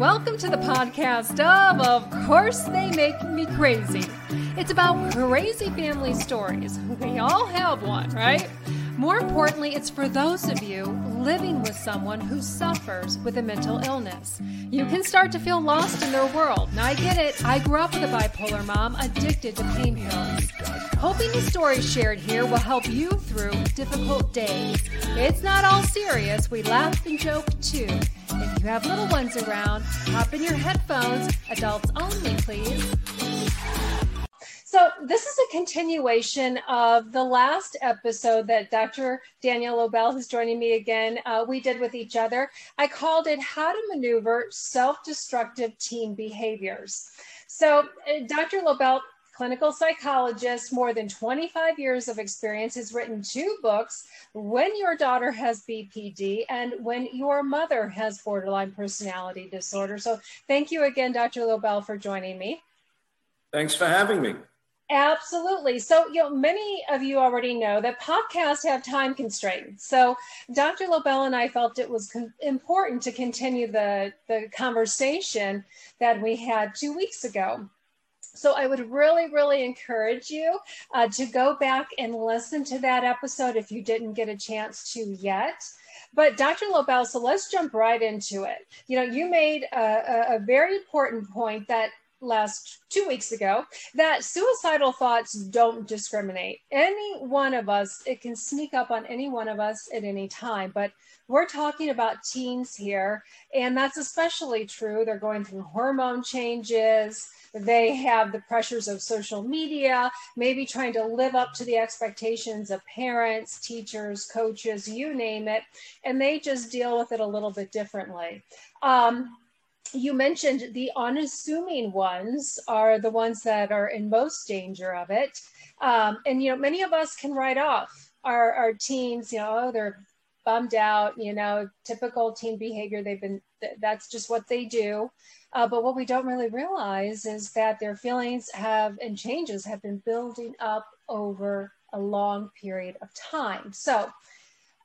welcome to the podcast of Of Course They Make Me Crazy. It's about crazy family stories. We all have one, right? More importantly, it's for those of you living with someone who suffers with a mental illness. You can start to feel lost in their world. Now, I get it. I grew up with a bipolar mom addicted to pain pills. Hoping the stories shared here will help you through difficult days. It's not all serious. We laugh and joke too. You have little ones around, hop in your headphones. Adults only, please. So, this is a continuation of the last episode that Dr. Daniel Lobel, who's joining me again, uh, we did with each other. I called it How to Maneuver Self Destructive Teen Behaviors. So, uh, Dr. Lobel, clinical psychologist, more than 25 years of experience, has written two books When Your Daughter Has BPD and When Your Mother Has Borderline Personality Disorder. So, thank you again, Dr. Lobel, for joining me. Thanks for having me. Absolutely. So, you know, many of you already know that podcasts have time constraints. So, Dr. Lobel and I felt it was con- important to continue the, the conversation that we had two weeks ago. So, I would really, really encourage you uh, to go back and listen to that episode if you didn't get a chance to yet. But Dr. Lobel, so let's jump right into it. You know, you made a, a, a very important point that last two weeks ago that suicidal thoughts don't discriminate. Any one of us, it can sneak up on any one of us at any time, but we're talking about teens here, and that's especially true. They're going through hormone changes. They have the pressures of social media, maybe trying to live up to the expectations of parents, teachers, coaches, you name it, and they just deal with it a little bit differently. Um, you mentioned the unassuming ones are the ones that are in most danger of it. Um, and, you know, many of us can write off our, our teens, you know, oh, they're bummed out, you know, typical teen behavior. They've been, that's just what they do. Uh, but what we don't really realize is that their feelings have and changes have been building up over a long period of time. So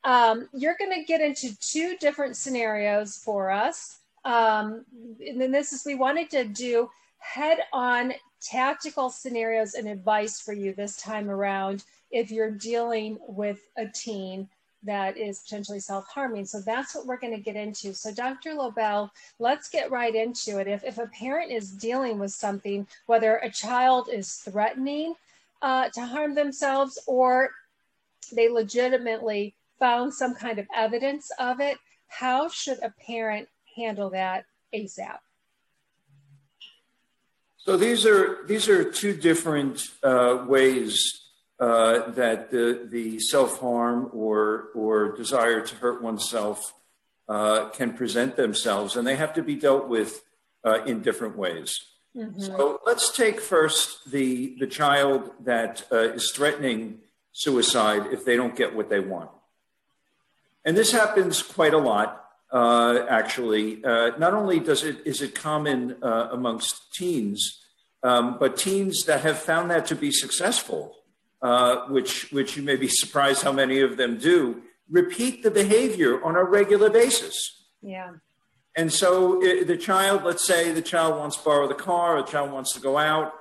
um, you're going to get into two different scenarios for us. Um, and then this is, we wanted to do head on tactical scenarios and advice for you this time around if you're dealing with a teen that is potentially self-harming. So that's what we're going to get into. So Dr. Lobel, let's get right into it. If, if a parent is dealing with something, whether a child is threatening uh, to harm themselves or they legitimately found some kind of evidence of it, how should a parent handle that ASAP? So these are these are two different uh, ways uh, that the the self harm or or desire to hurt oneself uh, can present themselves, and they have to be dealt with uh, in different ways. Mm-hmm. So let's take first the the child that uh, is threatening suicide if they don't get what they want, and this happens quite a lot uh, actually. Uh, not only does it is it common uh, amongst teens, um, but teens that have found that to be successful, uh, which which you may be surprised how many of them do, repeat the behavior on a regular basis. Yeah. And so it, the child, let's say the child wants to borrow the car, the child wants to go out,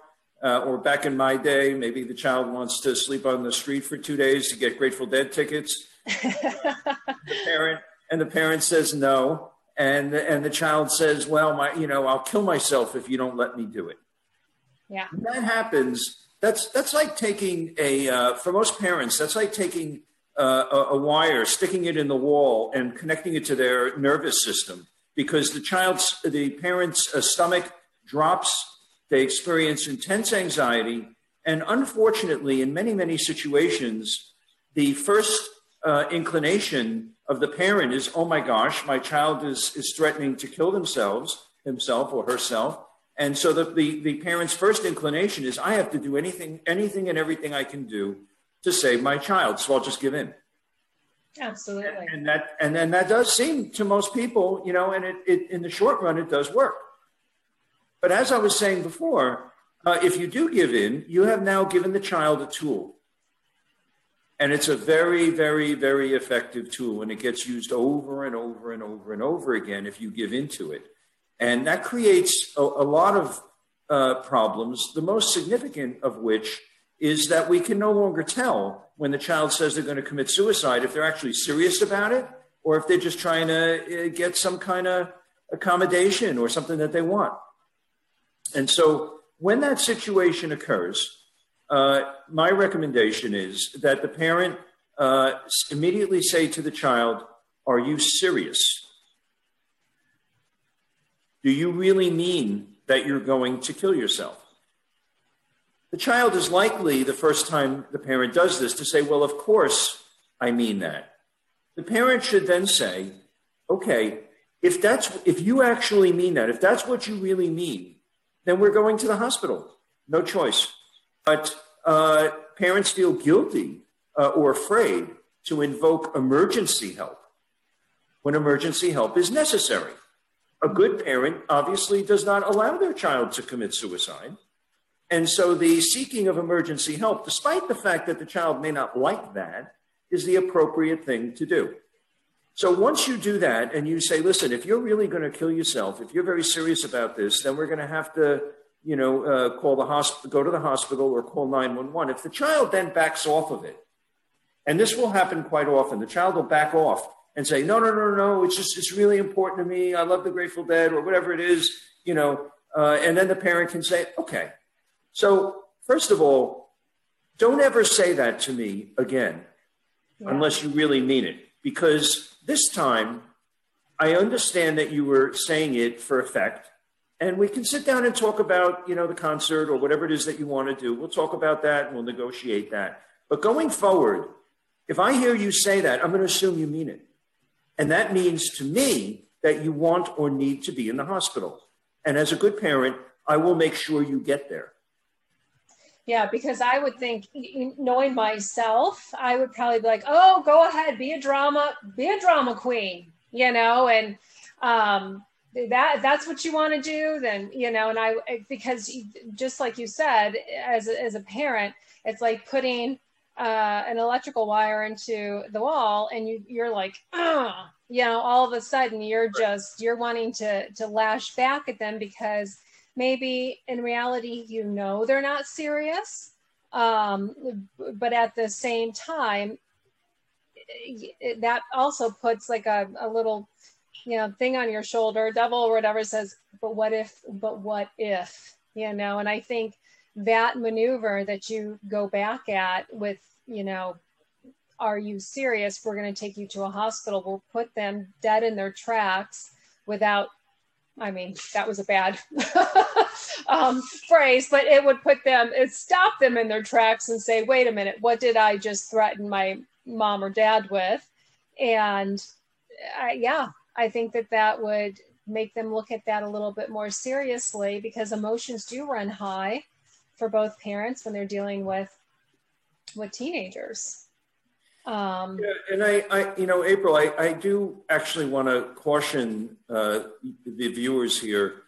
uh, or back in my day, maybe the child wants to sleep on the street for two days to get Grateful Dead tickets. the parent and the parent says no. And and the child says well my you know i'll kill myself if you don't let me do it. Yeah. When that happens that's that's like taking a uh, for most parents that's like taking uh, a, a, wire sticking it in the wall and connecting it to their nervous system because the child's the parent's uh, stomach drops they experience intense anxiety and unfortunately in many many situations the first uh, inclination of the parent is, oh my gosh, my child is, is threatening to kill themselves, himself or herself. And so the, the, the parent's first inclination is, I have to do anything, anything and everything I can do to save my child. So I'll just give in. Absolutely. And that, and then that does seem to most people, you know, and it, it in the short run, it does work. But as I was saying before, uh, if you do give in, you have now given the child a tool and it's a very, very, very effective tool, and it gets used over and over and over and over again if you give into it. And that creates a, a lot of uh, problems, the most significant of which is that we can no longer tell when the child says they're going to commit suicide if they're actually serious about it or if they're just trying to uh, get some kind of accommodation or something that they want. And so when that situation occurs, uh, my recommendation is that the parent uh, immediately say to the child, Are you serious? Do you really mean that you're going to kill yourself? The child is likely, the first time the parent does this, to say, Well, of course I mean that. The parent should then say, Okay, if that's if you actually mean that, if that's what you really mean, then we're going to the hospital. No choice. But uh, parents feel guilty uh, or afraid to invoke emergency help when emergency help is necessary. A good parent obviously does not allow their child to commit suicide. And so the seeking of emergency help, despite the fact that the child may not like that, is the appropriate thing to do. So once you do that and you say, listen, if you're really going to kill yourself, if you're very serious about this, then we're going to have to, you know, uh, call the hospital, go to the hospital or call 911. If the child then backs off of it, and this will happen quite often, the child will back off and say, no, no, no, no, it's just, it's really important to me. I love the Grateful Dead or whatever it is, you know, uh, and then the parent can say, okay. So first of all, don't ever say that to me again, yeah. unless you really mean it, because this time, I understand that you were saying it for effect, and we can sit down and talk about, you know, the concert or whatever it is that you want to do. We'll talk about that and we'll negotiate that. But going forward, if I hear you say that, I'm going to assume you mean it. And that means to me that you want or need to be in the hospital. And as a good parent, I will make sure you get there. Yeah, because I would think, knowing myself, I would probably be like, "Oh, go ahead, be a drama, be a drama queen," you know, and um, that that's what you want to do. Then you know, and I because just like you said, as a, as a parent, it's like putting uh, an electrical wire into the wall, and you you're like, ah, you know, all of a sudden you're just you're wanting to to lash back at them because maybe in reality you know they're not serious um, but at the same time that also puts like a, a little you know thing on your shoulder devil or whatever says but what if but what if you know? And i think that maneuver that you go back at with you know are you serious? We're going to take you to a hospital. We'll put them dead in their tracks without I mean, that was a bad um, phrase, but it would put them, it stop them in their tracks and say, wait a minute, what did I just threaten my mom or dad with? And I, yeah, I think that that would make them look at that a little bit more seriously because emotions do run high for both parents when they're dealing with with teenagers. Um, yeah, and I, I, you know, April, I, I do actually want to caution uh, the viewers here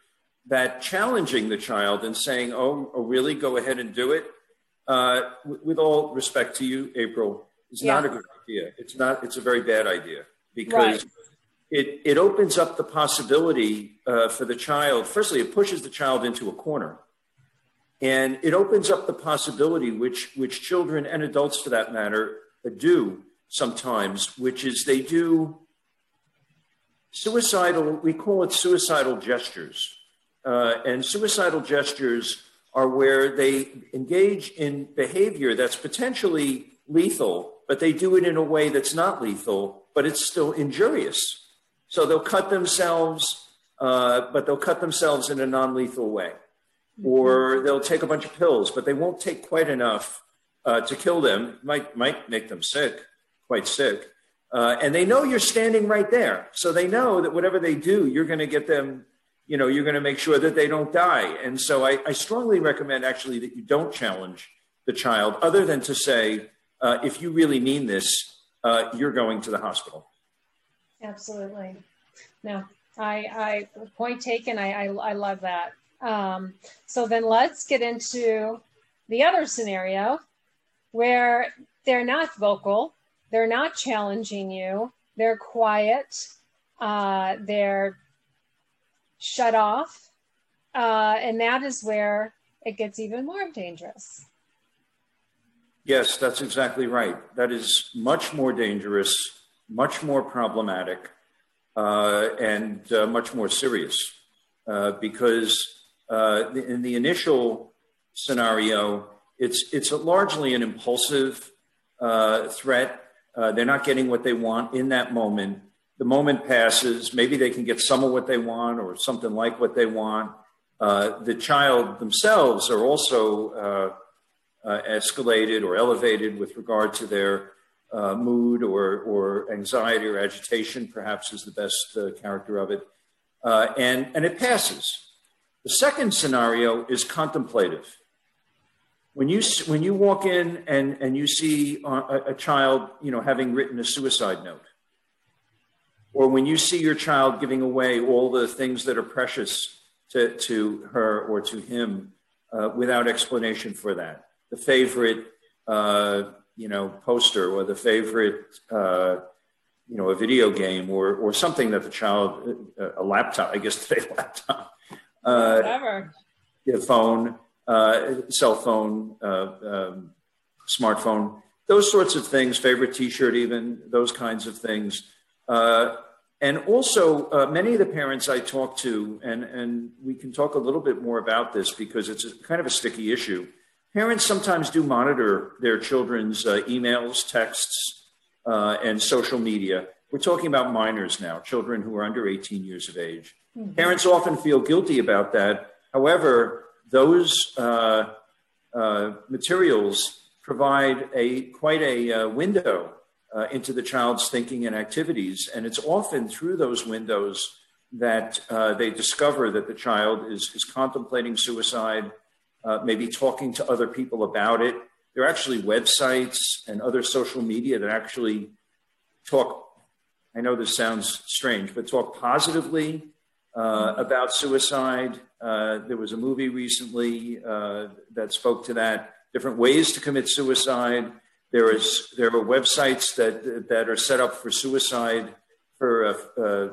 that challenging the child and saying, "Oh, oh really? Go ahead and do it." Uh, with all respect to you, April, is yeah. not a good idea. It's not. It's a very bad idea because right. It it opens up the possibility uh, for the child. Firstly, it pushes the child into a corner, and it opens up the possibility, which which children and adults, for that matter, do sometimes, which is they do suicidal, we call it suicidal gestures. Uh, and suicidal gestures are where they engage in behavior that's potentially lethal, but they do it in a way that's not lethal, but it's still injurious. So they'll cut themselves, uh, but they'll cut themselves in a non lethal way. Or they'll take a bunch of pills, but they won't take quite enough uh, to kill them might might make them sick, quite sick. Uh, and they know you're standing right there, so they know that whatever they do, you're going to get them. You know, you're going to make sure that they don't die. And so, I, I strongly recommend actually that you don't challenge the child, other than to say, uh, if you really mean this, uh, you're going to the hospital. Absolutely. No, I, I point taken. I, I, I love that. Um, so then let's get into the other scenario where they're not vocal, they're not challenging you, they're quiet, uh, they're shut off. Uh, and that is where it gets even more dangerous. Yes, that's exactly right. That is much more dangerous, much more problematic, uh, and uh, much more serious uh, because uh, in the initial scenario, it's, it's largely an impulsive uh, threat. They're not getting what they want in that moment. The moment passes. Maybe they can get some of what they want or something like what they want. the child themselves are also escalated or elevated with regard to their uh, mood or, or anxiety or agitation, perhaps is the best uh, character of it. Uh, and, and it passes. The second scenario is contemplative. When you, when you walk in and, and you see a, a child you know, having written a suicide note, or when you see your child giving away all the things that are precious to, to her or to him uh, without explanation for that, the favorite, uh, you know, poster or the favorite, uh, you know, a video game or, or something that the child, uh, a laptop, I guess today, laptop, uh, whatever, a phone, uh, cell phone, uh, um, smartphone, those sorts of things, favorite T-shirt, even those kinds of things. Uh, and also, uh, many of the parents I talk to, and, and we can talk a little bit more about this because it's a, kind of a sticky issue. Parents sometimes do monitor their children's uh, emails, texts, uh, and social media. We're talking about minors now, children who are under 18 years of age. Mm-hmm. Parents often feel guilty about that. However, those uh, uh materials provide a quite a uh, window uh, into the child's thinking and activities, and it's often through those windows that they discover that the child is, is contemplating suicide uh, maybe talking to other people about it. There are actually websites and other social media that actually talk. I know this sounds strange, but talk positively uh, about suicide. Uh, there was a movie recently uh, that spoke to that. Different ways to commit suicide. There is there are websites that that are set up for suicide for uh, uh,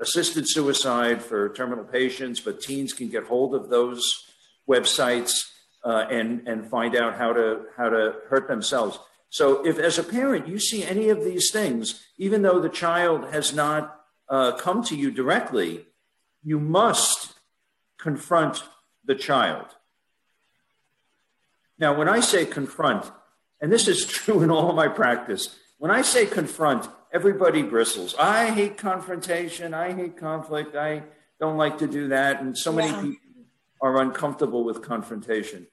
assisted suicide for terminal patients, but teens can get hold of those websites uh, and and find out how to how to hurt themselves. So if as a parent you see any of these things, even though the child has not uh, come to you directly, you must confront the child. Now, when I say confront, and this is true in all my practice, when I say confront, everybody bristles. I hate confrontation. I hate conflict. I don't like to do that. And so many people are uncomfortable with confrontation.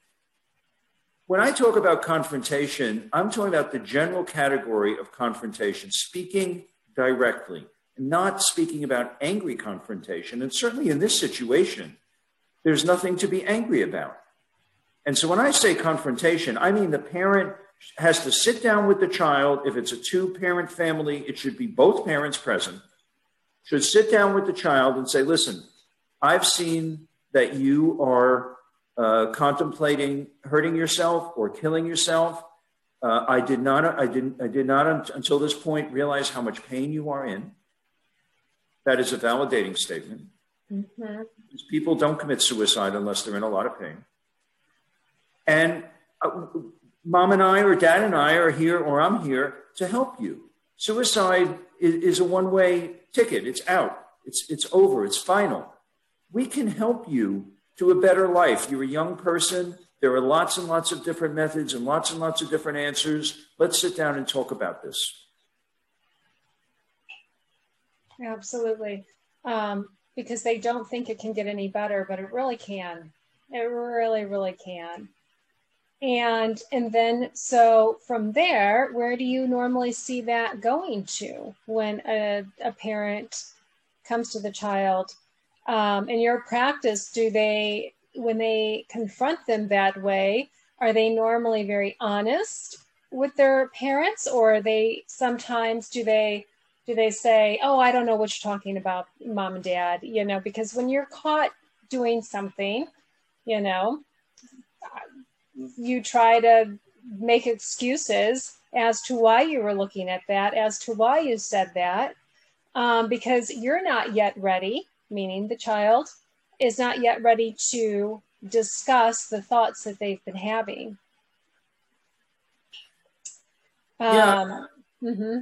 When I talk about confrontation, I'm talking about the general category of confrontation, speaking directly, not speaking about angry confrontation. And certainly in this situation, there's nothing to be angry about. And so when I say confrontation, I mean the parent has to sit down with the child. If it's a two parent family, it should be both parents present, should sit down with the child and say, listen, I've seen that you are uh, contemplating hurting yourself or killing yourself. Uh, I did not. I didn't. I did not until this point realize how much pain you are in. That is a validating statement. Mm-hmm. People don't commit suicide unless they're in a lot of pain. And uh, mom and I, or dad and I, are here, or I'm here to help you. Suicide is, is a one-way ticket. It's out. It's it's over. It's final we can help you to a better life. You're a young person. There are lots and lots of different methods and lots and lots of different answers. Let's sit down and talk about this. Absolutely. Um, because they don't think it can get any better, but it really can. It really, really can. And and then so from there, where do you normally see that going to when a, a parent comes to the child um, in your practice, do they, when they confront them that way, are they normally very honest with their parents, or they sometimes do they do they say, "Oh, I don't know what you're talking about, mom and dad," you know? Because when you're caught doing something, you know, you try to make excuses as to why you were looking at that, as to why you said that, um, because you're not yet ready meaning the child, is not yet ready to discuss the thoughts that they've been having. Yeah. Um, mm-hmm.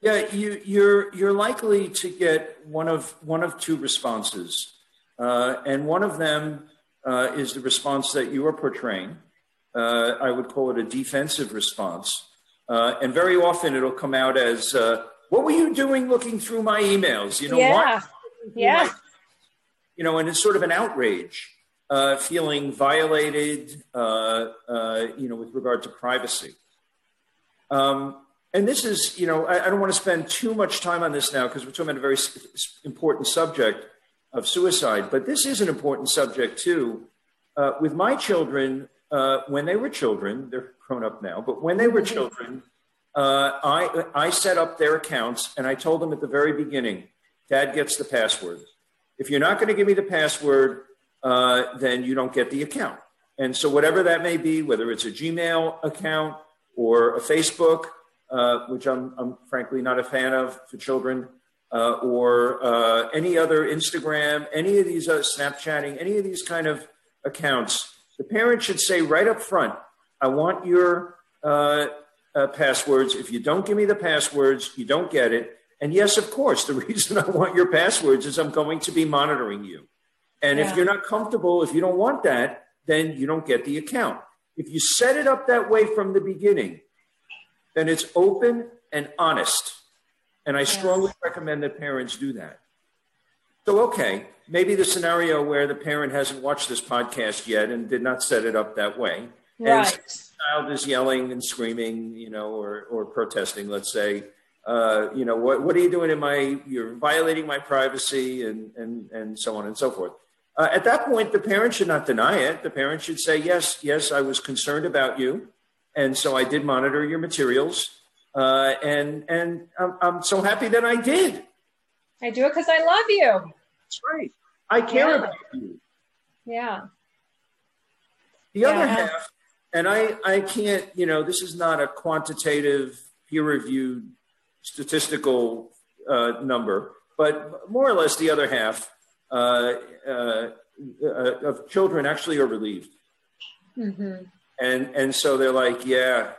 Yeah, you, you're you're likely to get one of one of two responses, uh, and one of them uh, is the response that you are portraying. Uh, I would call it a defensive response, uh, and very often it'll come out as, uh, "What were you doing looking through my emails?" You know, yeah, yeah, you know, and it's sort of an outrage, uh, feeling violated, uh, uh, you know, with regard to privacy. Um, and this is, you know, I, I, don't want to spend too much time on this now because we're talking about a very important subject of suicide, but this is an important subject too. Uh, with my children, uh, when they were children, they're grown up now, but when they were children, uh, I, I set up their accounts and I told them at the very beginning, Dad gets the password. If you're not going to give me the password, uh, then you don't get the account. And so, whatever that may be, whether it's a Gmail account or a Facebook, uh, which I'm, I'm, frankly not a fan of for children, uh, or uh, any other Instagram, any of these uh, Snapchatting, any of these kind of accounts, the parent should say right up front, I want your uh, passwords. If you don't give me the passwords, you don't get it. And yes, of course, the reason I want your passwords is I'm going to be monitoring you. And yeah. if you're not comfortable, if you don't want that, then you don't get the account. If you set it up that way from the beginning, then it's open and honest. And I strongly recommend that parents do that. So, okay, maybe the scenario where the parent hasn't watched this podcast yet and did not set it up that way. Right. And the child is yelling and screaming, you know, or, or protesting, let's say, uh, you know, what, what are you doing in my, you're violating my privacy and, and, and so on and so forth. Uh, at that point, the parent should not deny it. The parent should say, yes, yes, I was concerned about you. And so I did monitor your materials. Uh, and and I'm, I'm, so happy that I did. I do it because I love you. That's right. I care yeah. about you. Yeah. The yeah. other half, and I, I can't, you know, this is not a quantitative, peer reviewed statistical uh, number, but more or less the other half uh, uh, uh of children actually are relieved. Mm-hmm. And and so they're like, yeah,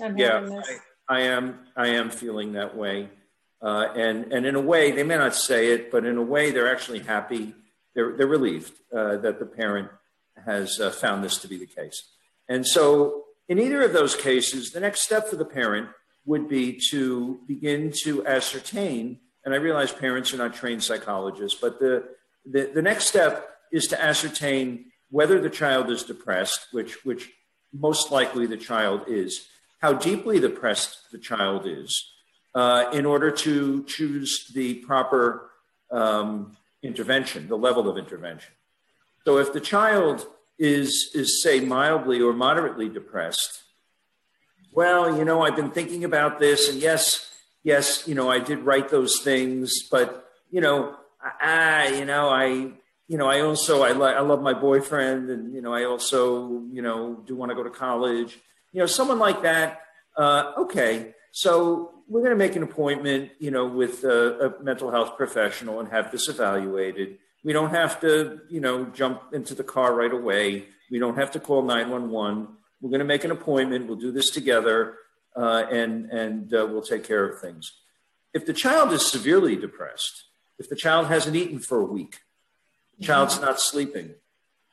I'm yeah, I, I, am I am feeling that way, uh, and and in a way they may not say it, but in a way they're actually happy. They're they're relieved uh, that the parent has uh, found this to be the case, and so in either of those cases, the next step for the parent would be to begin to ascertain. And I realize parents are not trained psychologists, but the the, the next step is to ascertain whether the child is depressed, which, which most likely the child is, how deeply depressed the child is, uh, in order to choose the proper um, intervention, the level of intervention. So if the child is, is, say, mildly or moderately depressed, well, you know, I've been thinking about this, and yes, yes, you know, I did write those things, but, you know, I, you know, I, you know, I also I like I love my boyfriend, and you know, I also you know do want to go to college. You know, someone like that. Uh, okay, so we're going to make an appointment, you know, with a, a, mental health professional and have this evaluated. We don't have to, you know, jump into the car right away. We don't have to call nine one one. We're going to make an appointment. We'll do this together, uh, and and uh, we'll take care of things. If the child is severely depressed, if the child hasn't eaten for a week, the child's not sleeping,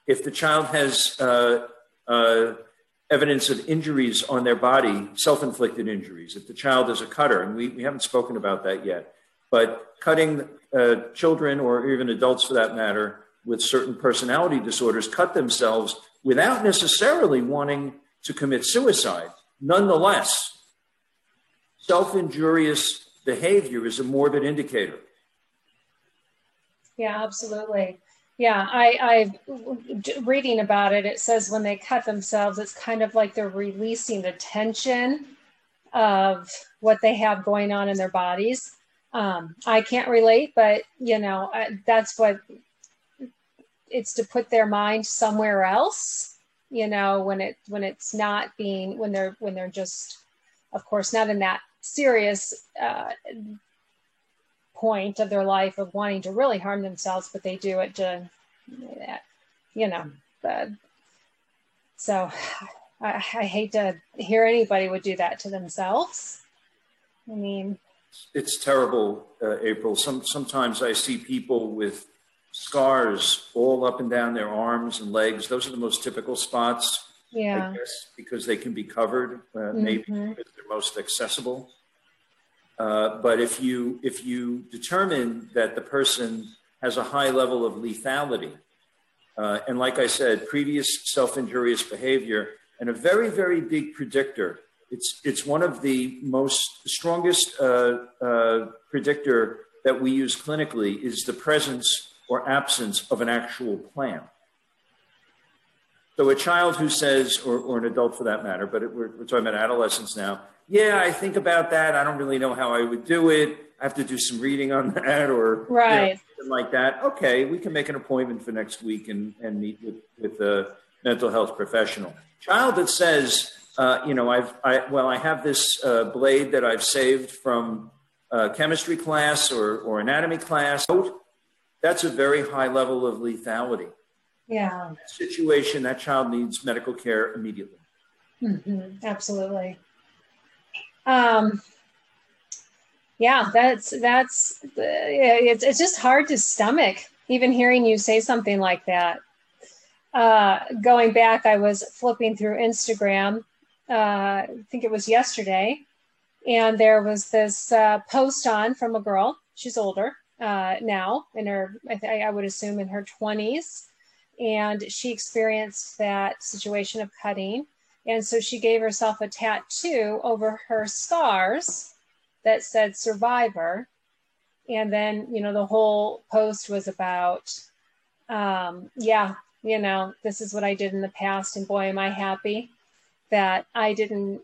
if the child has uh, uh, evidence of injuries on their body, self inflicted injuries, if the child is a cutter, and we, we haven't spoken about that yet, but cutting uh, children or even adults for that matter with certain personality disorders cut themselves without necessarily wanting to commit suicide. Nonetheless, self injurious behavior is a morbid indicator. Yeah, absolutely. Yeah, I, I reading about it. It says when they cut themselves, it's kind of like they're releasing the tension of what they have going on in their bodies. Um, I can't relate, but you know, I, that's what it's to put their mind somewhere else. You know, when it when it's not being when they're when they're just, of course, not in that serious uh, point of their life of wanting to really harm themselves, but they do it to, you know, uh, so I, I hate to hear anybody would do that to themselves. I mean, it's terrible, uh, April. Some sometimes I see people with scars all up and down their arms and legs. Those are the most typical spots. Yeah. I guess because they can be covered, uh, mm-hmm. maybe they're most accessible. Uh, but if you if you determine that the person has a high level of lethality, uh, and like I said, previous self-injurious behavior, and a very very big predictor. It's it's one of the most strongest uh, uh predictor that we use clinically is the presence or absence of an actual plan. So a child who says, or, or an adult for that matter, but it, we're, we're talking about adolescents now. Yeah, I think about that. I don't really know how I would do it. I have to do some reading on that, or right, you know, like that. Okay, we can make an appointment for next week and, and meet with with a mental health professional. Child that says, uh, you know, I've I well, I have this uh, blade that I've saved from uh, chemistry class or or anatomy class. That's a very high level of lethality. Yeah. situation, that child needs medical care immediately. Mm-hmm. Absolutely. Um, yeah, that's that's it's it's just hard to stomach even hearing you say something like that. Uh, going back, I was flipping through Instagram. Uh, I think it was yesterday, and there was this uh, post on from a girl. She's older uh, now, in her I, th- I would assume in her twenties, and she experienced that situation of cutting. And so she gave herself a tattoo over her scars that said survivor. And then, you know, the whole post was about, um, yeah, you know, this is what I did in the past. And boy, am I happy that I didn't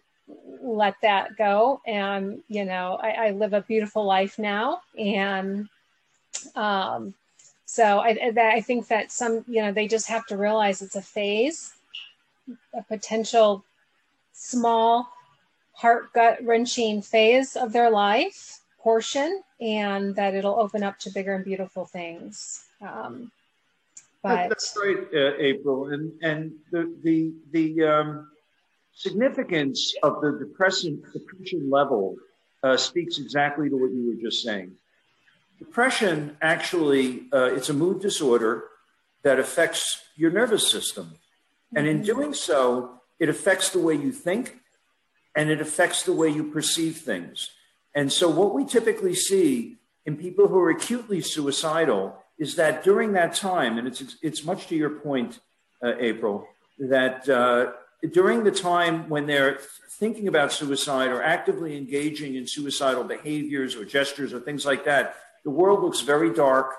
let that go. And, you know, I, I live a beautiful life now. And, um, so I, I think that some, you know, they just have to realize it's a phase, a potential small, heart gut wrenching phase of their life portion, and that it'll open up to bigger and beautiful things. Um, but that's right, uh, April, and and the the the um, significance of the depression depression level uh, speaks exactly to what you were just saying. Depression actually, uh, it's a mood disorder that affects your nervous system. And in mm-hmm. doing so, it affects the way you think and it affects the way you perceive things. And so, what we typically see in people who are acutely suicidal is that during that time, and it's, it's much to your point, uh, April, that uh, during the time when they're thinking about suicide or actively engaging in suicidal behaviors or gestures or things like that, the world looks very dark.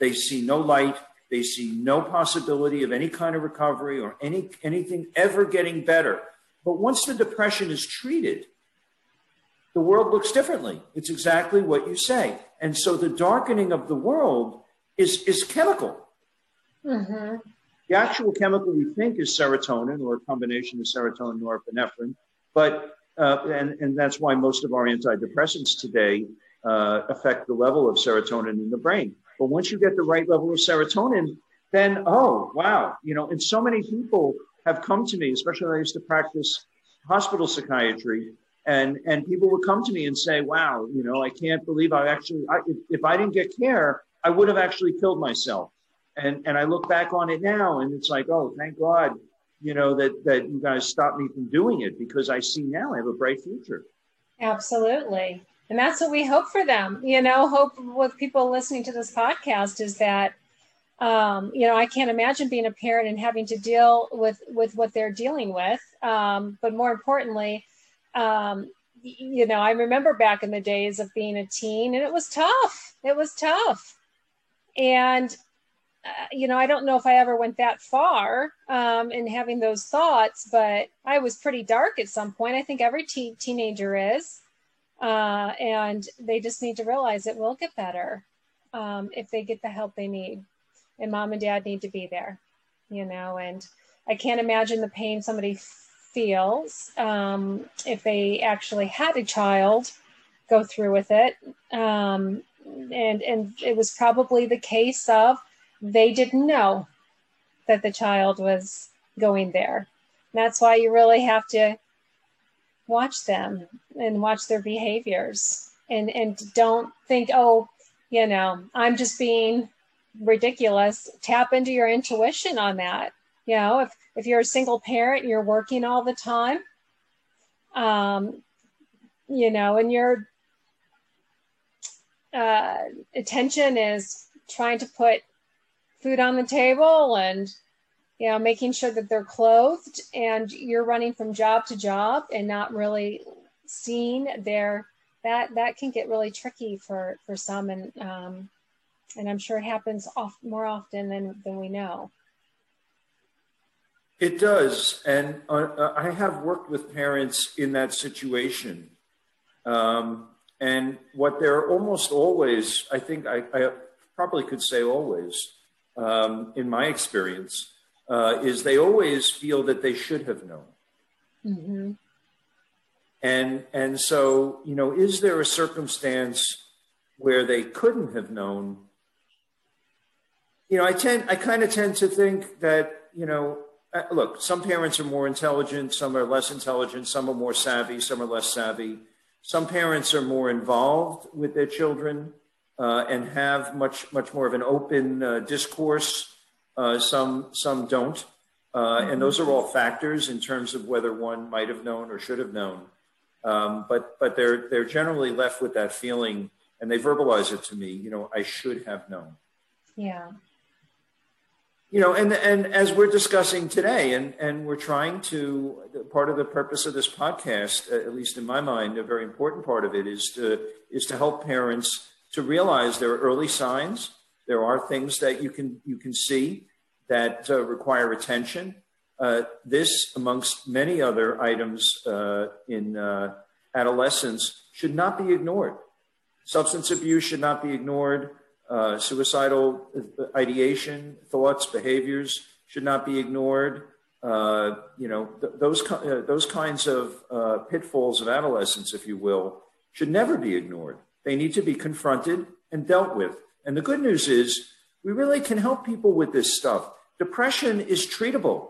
They see no light. They see no possibility of any kind of recovery or any anything ever getting better. But once the depression is treated, the world looks differently. It's exactly what you say. And so the darkening of the world is, is chemical. Mm-hmm. The actual chemical we think is serotonin or a combination of serotonin and norepinephrine. But, uh, and, and that's why most of our antidepressants today uh, affect the level of serotonin in the brain. But once you get the right level of serotonin, then, oh, wow, you know, and so many people have come to me, especially when I used to practice hospital psychiatry, and, and people would come to me and say, wow, you know, I can't believe I actually, I, if, if I didn't get care, I would have actually killed myself. And, and I look back on it now and it's like, oh, thank God, you know, that, that you guys stopped me from doing it because I see now I have a bright future. Absolutely and that's what we hope for them. You know hope with people listening to this podcast is that um, you know i can't imagine being a parent and having to deal with with what they're dealing with. Um, but more importantly um, you know i remember back in the days of being a teen and it was tough. It was tough. And uh, you know i don't know if i ever went that far um, in having those thoughts but i was pretty dark at some point. I think every teen teenager is uh, and they just need to realize it will get better um, if they get the help they need. And mom and dad need to be there, you know. And I can't imagine the pain somebody feels um, if they actually had a child go through with it. Um, and and it was probably the case of they didn't know that the child was going there. that's why you really have to watch them and watch their behaviors and and don't think oh you know i'm just being ridiculous. Tap into your intuition on that. You know if if you're a single parent and you're working all the time um you know and your uh, attention is trying to put food on the table and you know making sure that they're clothed and you're running from job to job and not really seeing their that that can get really tricky for for some and um, and I'm sure it happens off more often than than we know. It does, and uh, I have worked with parents in that situation, um, and what they're almost always, I think, I, I probably could say always, um, in my experience, uh, is they always feel that they should have known. Mm-hmm. And, and so, you know, is there a circumstance where they couldn't have known? You know, I tend, I kind of tend to think that, you know, uh, look, some parents are more intelligent, some are less intelligent, some are more savvy, some are less savvy. Some parents are more involved with their children uh, and have much, much more of an open uh, discourse. Uh, some, some don't. Uh, and those are all factors in terms of whether one might have known or should have known. Um, but but they're they're generally left with that feeling, and they verbalize it to me. You know, I should have known. Yeah. You know, and and as we're discussing today, and and we're trying to part of the purpose of this podcast, at least in my mind, a very important part of it is to is to help parents to realize there are early signs. There are things that you can you can see that uh, require attention uh, this, amongst many other items uh, in uh, adolescence, should not be ignored. Substance abuse should not be ignored. Uh, suicidal ideation, thoughts, behaviors should not be ignored. Uh, you know, th- those, those kinds of pitfalls of adolescence, if you will, should never be ignored. They need to be confronted and dealt with. And the good news is we really can help people with this stuff. Depression is treatable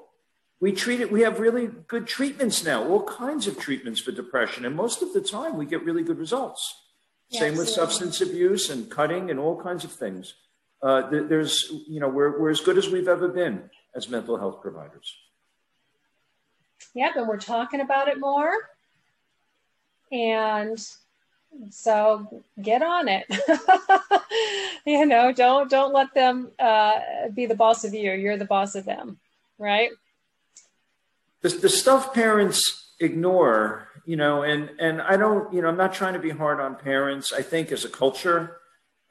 we treat it, we have really good treatments now, all kinds of treatments for depression. And most of the time we get really good results. Same with substance abuse and cutting and all kinds of things. Uh, there's, you know, we're, we're as good as we've ever been as mental health providers. Yep, and we're talking about it more. And so get on it. you know, don't don't let them uh, be the boss of you. You're the boss of them, right? the, the stuff parents ignore, you know, and, and I don't, you know, I'm not trying to be hard on parents. I think as a culture,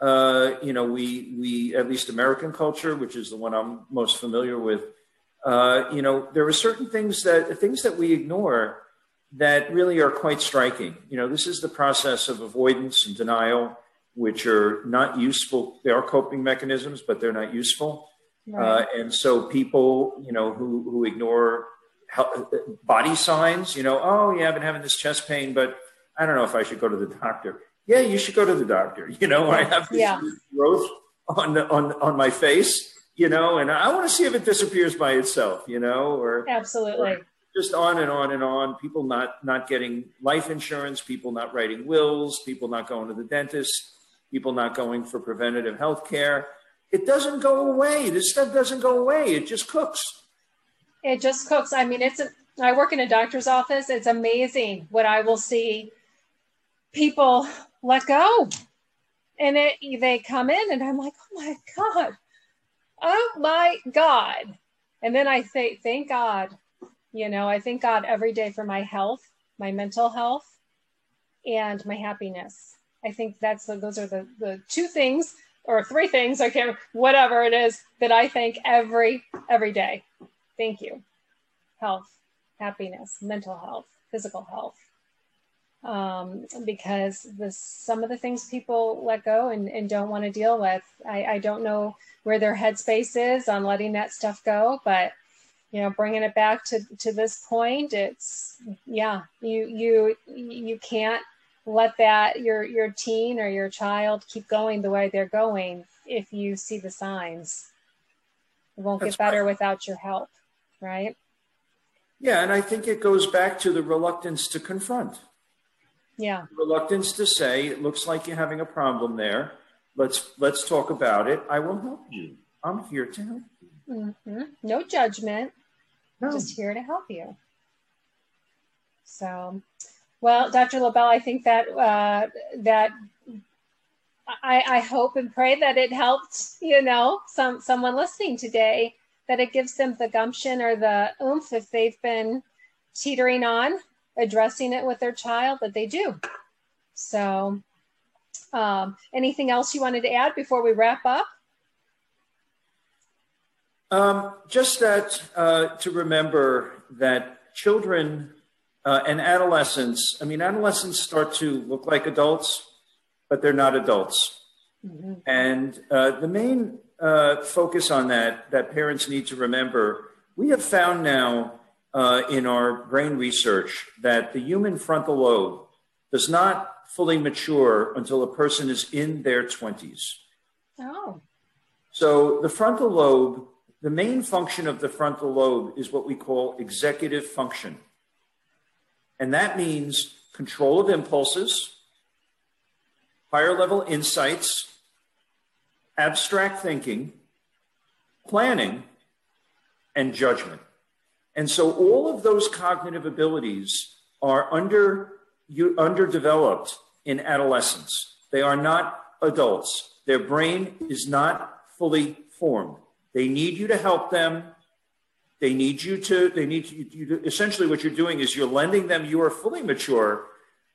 uh, you know, we, we, at least American culture, which is the one I'm most familiar with, uh, you know, there are certain things that, things that we ignore that really are quite striking. You know, this is the process of avoidance and denial, which are not useful. They are coping mechanisms, but they're not useful. Right. Uh, and so people, you know, who, who ignore body signs, you know, oh, yeah, I've been having this chest pain, but I don't know if I should go to the doctor. Yeah, you should go to the doctor. You know, I have this yeah. growth on, on, on my face, you know, and I want to see if it disappears by itself, you know, or absolutely. Or just on and on and on. People not, not getting life insurance, people not writing wills, people not going to the dentist, people not going for preventative health care. It doesn't go away. This stuff doesn't go away. It just cooks. It just cooks. I mean, it's, a, I work in a doctor's office. It's amazing what I will see people let go. And it, they come in and I'm like, oh my God, oh my God. And then I say, thank God, you know, I thank God every day for my health, my mental health, and my happiness. I think that's the, those are the, the two things or three things, I can't, whatever it is that I thank every, every day. Thank you. Health, happiness, mental health, physical health. Um, because the, some of the things people let go and, and don't want to deal with, I, I don't know where their headspace is on letting that stuff go, but you know, bringing it back to, to this point, it's, yeah, you, you, you can't let that your your teen or your child keep going the way they're going if you see the signs. It won't That's get better right. without your help, right? Yeah, and I think it goes back to the reluctance to confront. Yeah. Reluctance to say, it looks like you're having a problem there. Let's let's talk about it. I will help you. I'm here to help you. Mm-hmm. No judgment. No. Just here to help you. So, well, Dr. Lobel, I think that uh, that I, I hope and pray that it helped, you know, some someone listening today, that it gives them the gumption or the oomph if they've been teetering on addressing it with their child that they do. So, um, anything else you wanted to add before we wrap up? Um, just that uh, to remember that children uh, and adolescents, I mean, adolescents start to look like adults, but they're not adults. Mm-hmm. And uh, the main uh, focus on that, that parents need to remember, we have found now uh, in our brain research that the human frontal lobe does not fully mature until a person is in their 20s. Oh. So the frontal lobe, the main function of the frontal lobe is what we call executive function. And that means control of impulses, higher level insights, abstract thinking, planning, and judgment. And so all of those cognitive abilities are under, underdeveloped in adolescence. They are not adults. Their brain is not fully formed. They need you to help them. They need you to, they need you, you essentially what you're doing is you're lending them your fully mature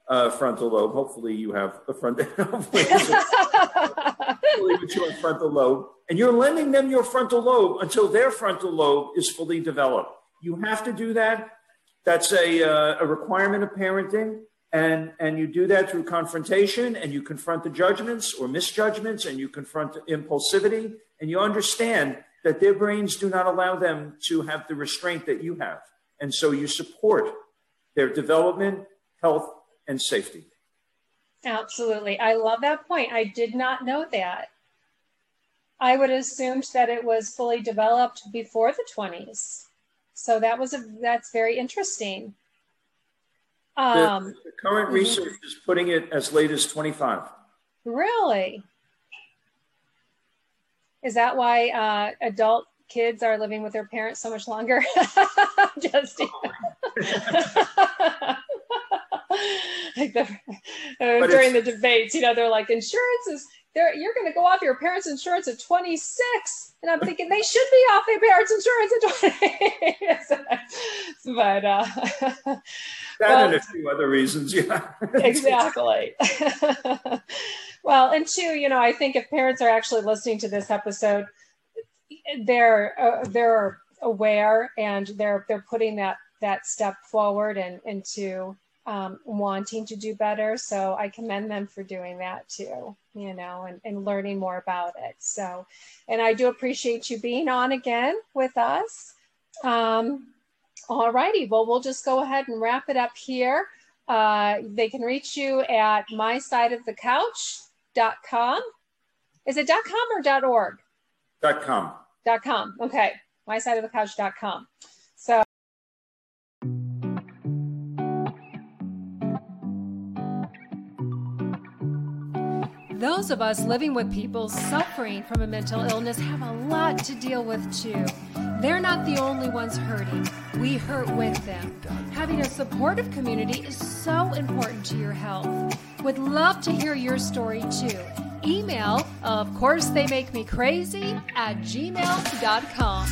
uh, frontal lobe. Hopefully you have a front, fully mature frontal lobe. And you're lending them your frontal lobe until their frontal lobe is fully developed. You have to do that. That's a, uh, a requirement of parenting. And, and you do that through confrontation and you confront the judgments or misjudgments and you confront impulsivity and you understand that their brains do not allow them to have the restraint that you have. And so you support their development, health, and safety. Absolutely. I love that point. I did not know that. I would have assumed that it was fully developed before the 20s. So that was a that's very interesting. Um, the, the current research mm-hmm. is putting it as late as 25. Really? Is that why uh, adult kids are living with their parents so much longer? Just like the, uh, during the debates, you know, they're like, insurance is there. You're going to go off your parents' insurance at 26 and I'm thinking they should be off their parents' insurance at 20. but uh, that well, and a few other reasons, yeah. exactly. well, and two, you know, I think if parents are actually listening to this episode, they're uh, they're aware and they're they're putting that that step forward and into um, wanting to do better. So I commend them for doing that too, you know, and, and learning more about it. So, and I do appreciate you being on again with us. Um, all righty. Well, we'll just go ahead and wrap it up here. Uh, they can reach you at mysideofthecouch.com. Is it .com or .org? .com. .com. Okay. mysideofthecouch.com. Those of us living with people suffering from a mental illness have a lot to deal with too. They're not the only ones hurting. We hurt with them. Having a supportive community is so important to your health. Would love to hear your story too. Email, of course, they make me crazy, at gmail.com.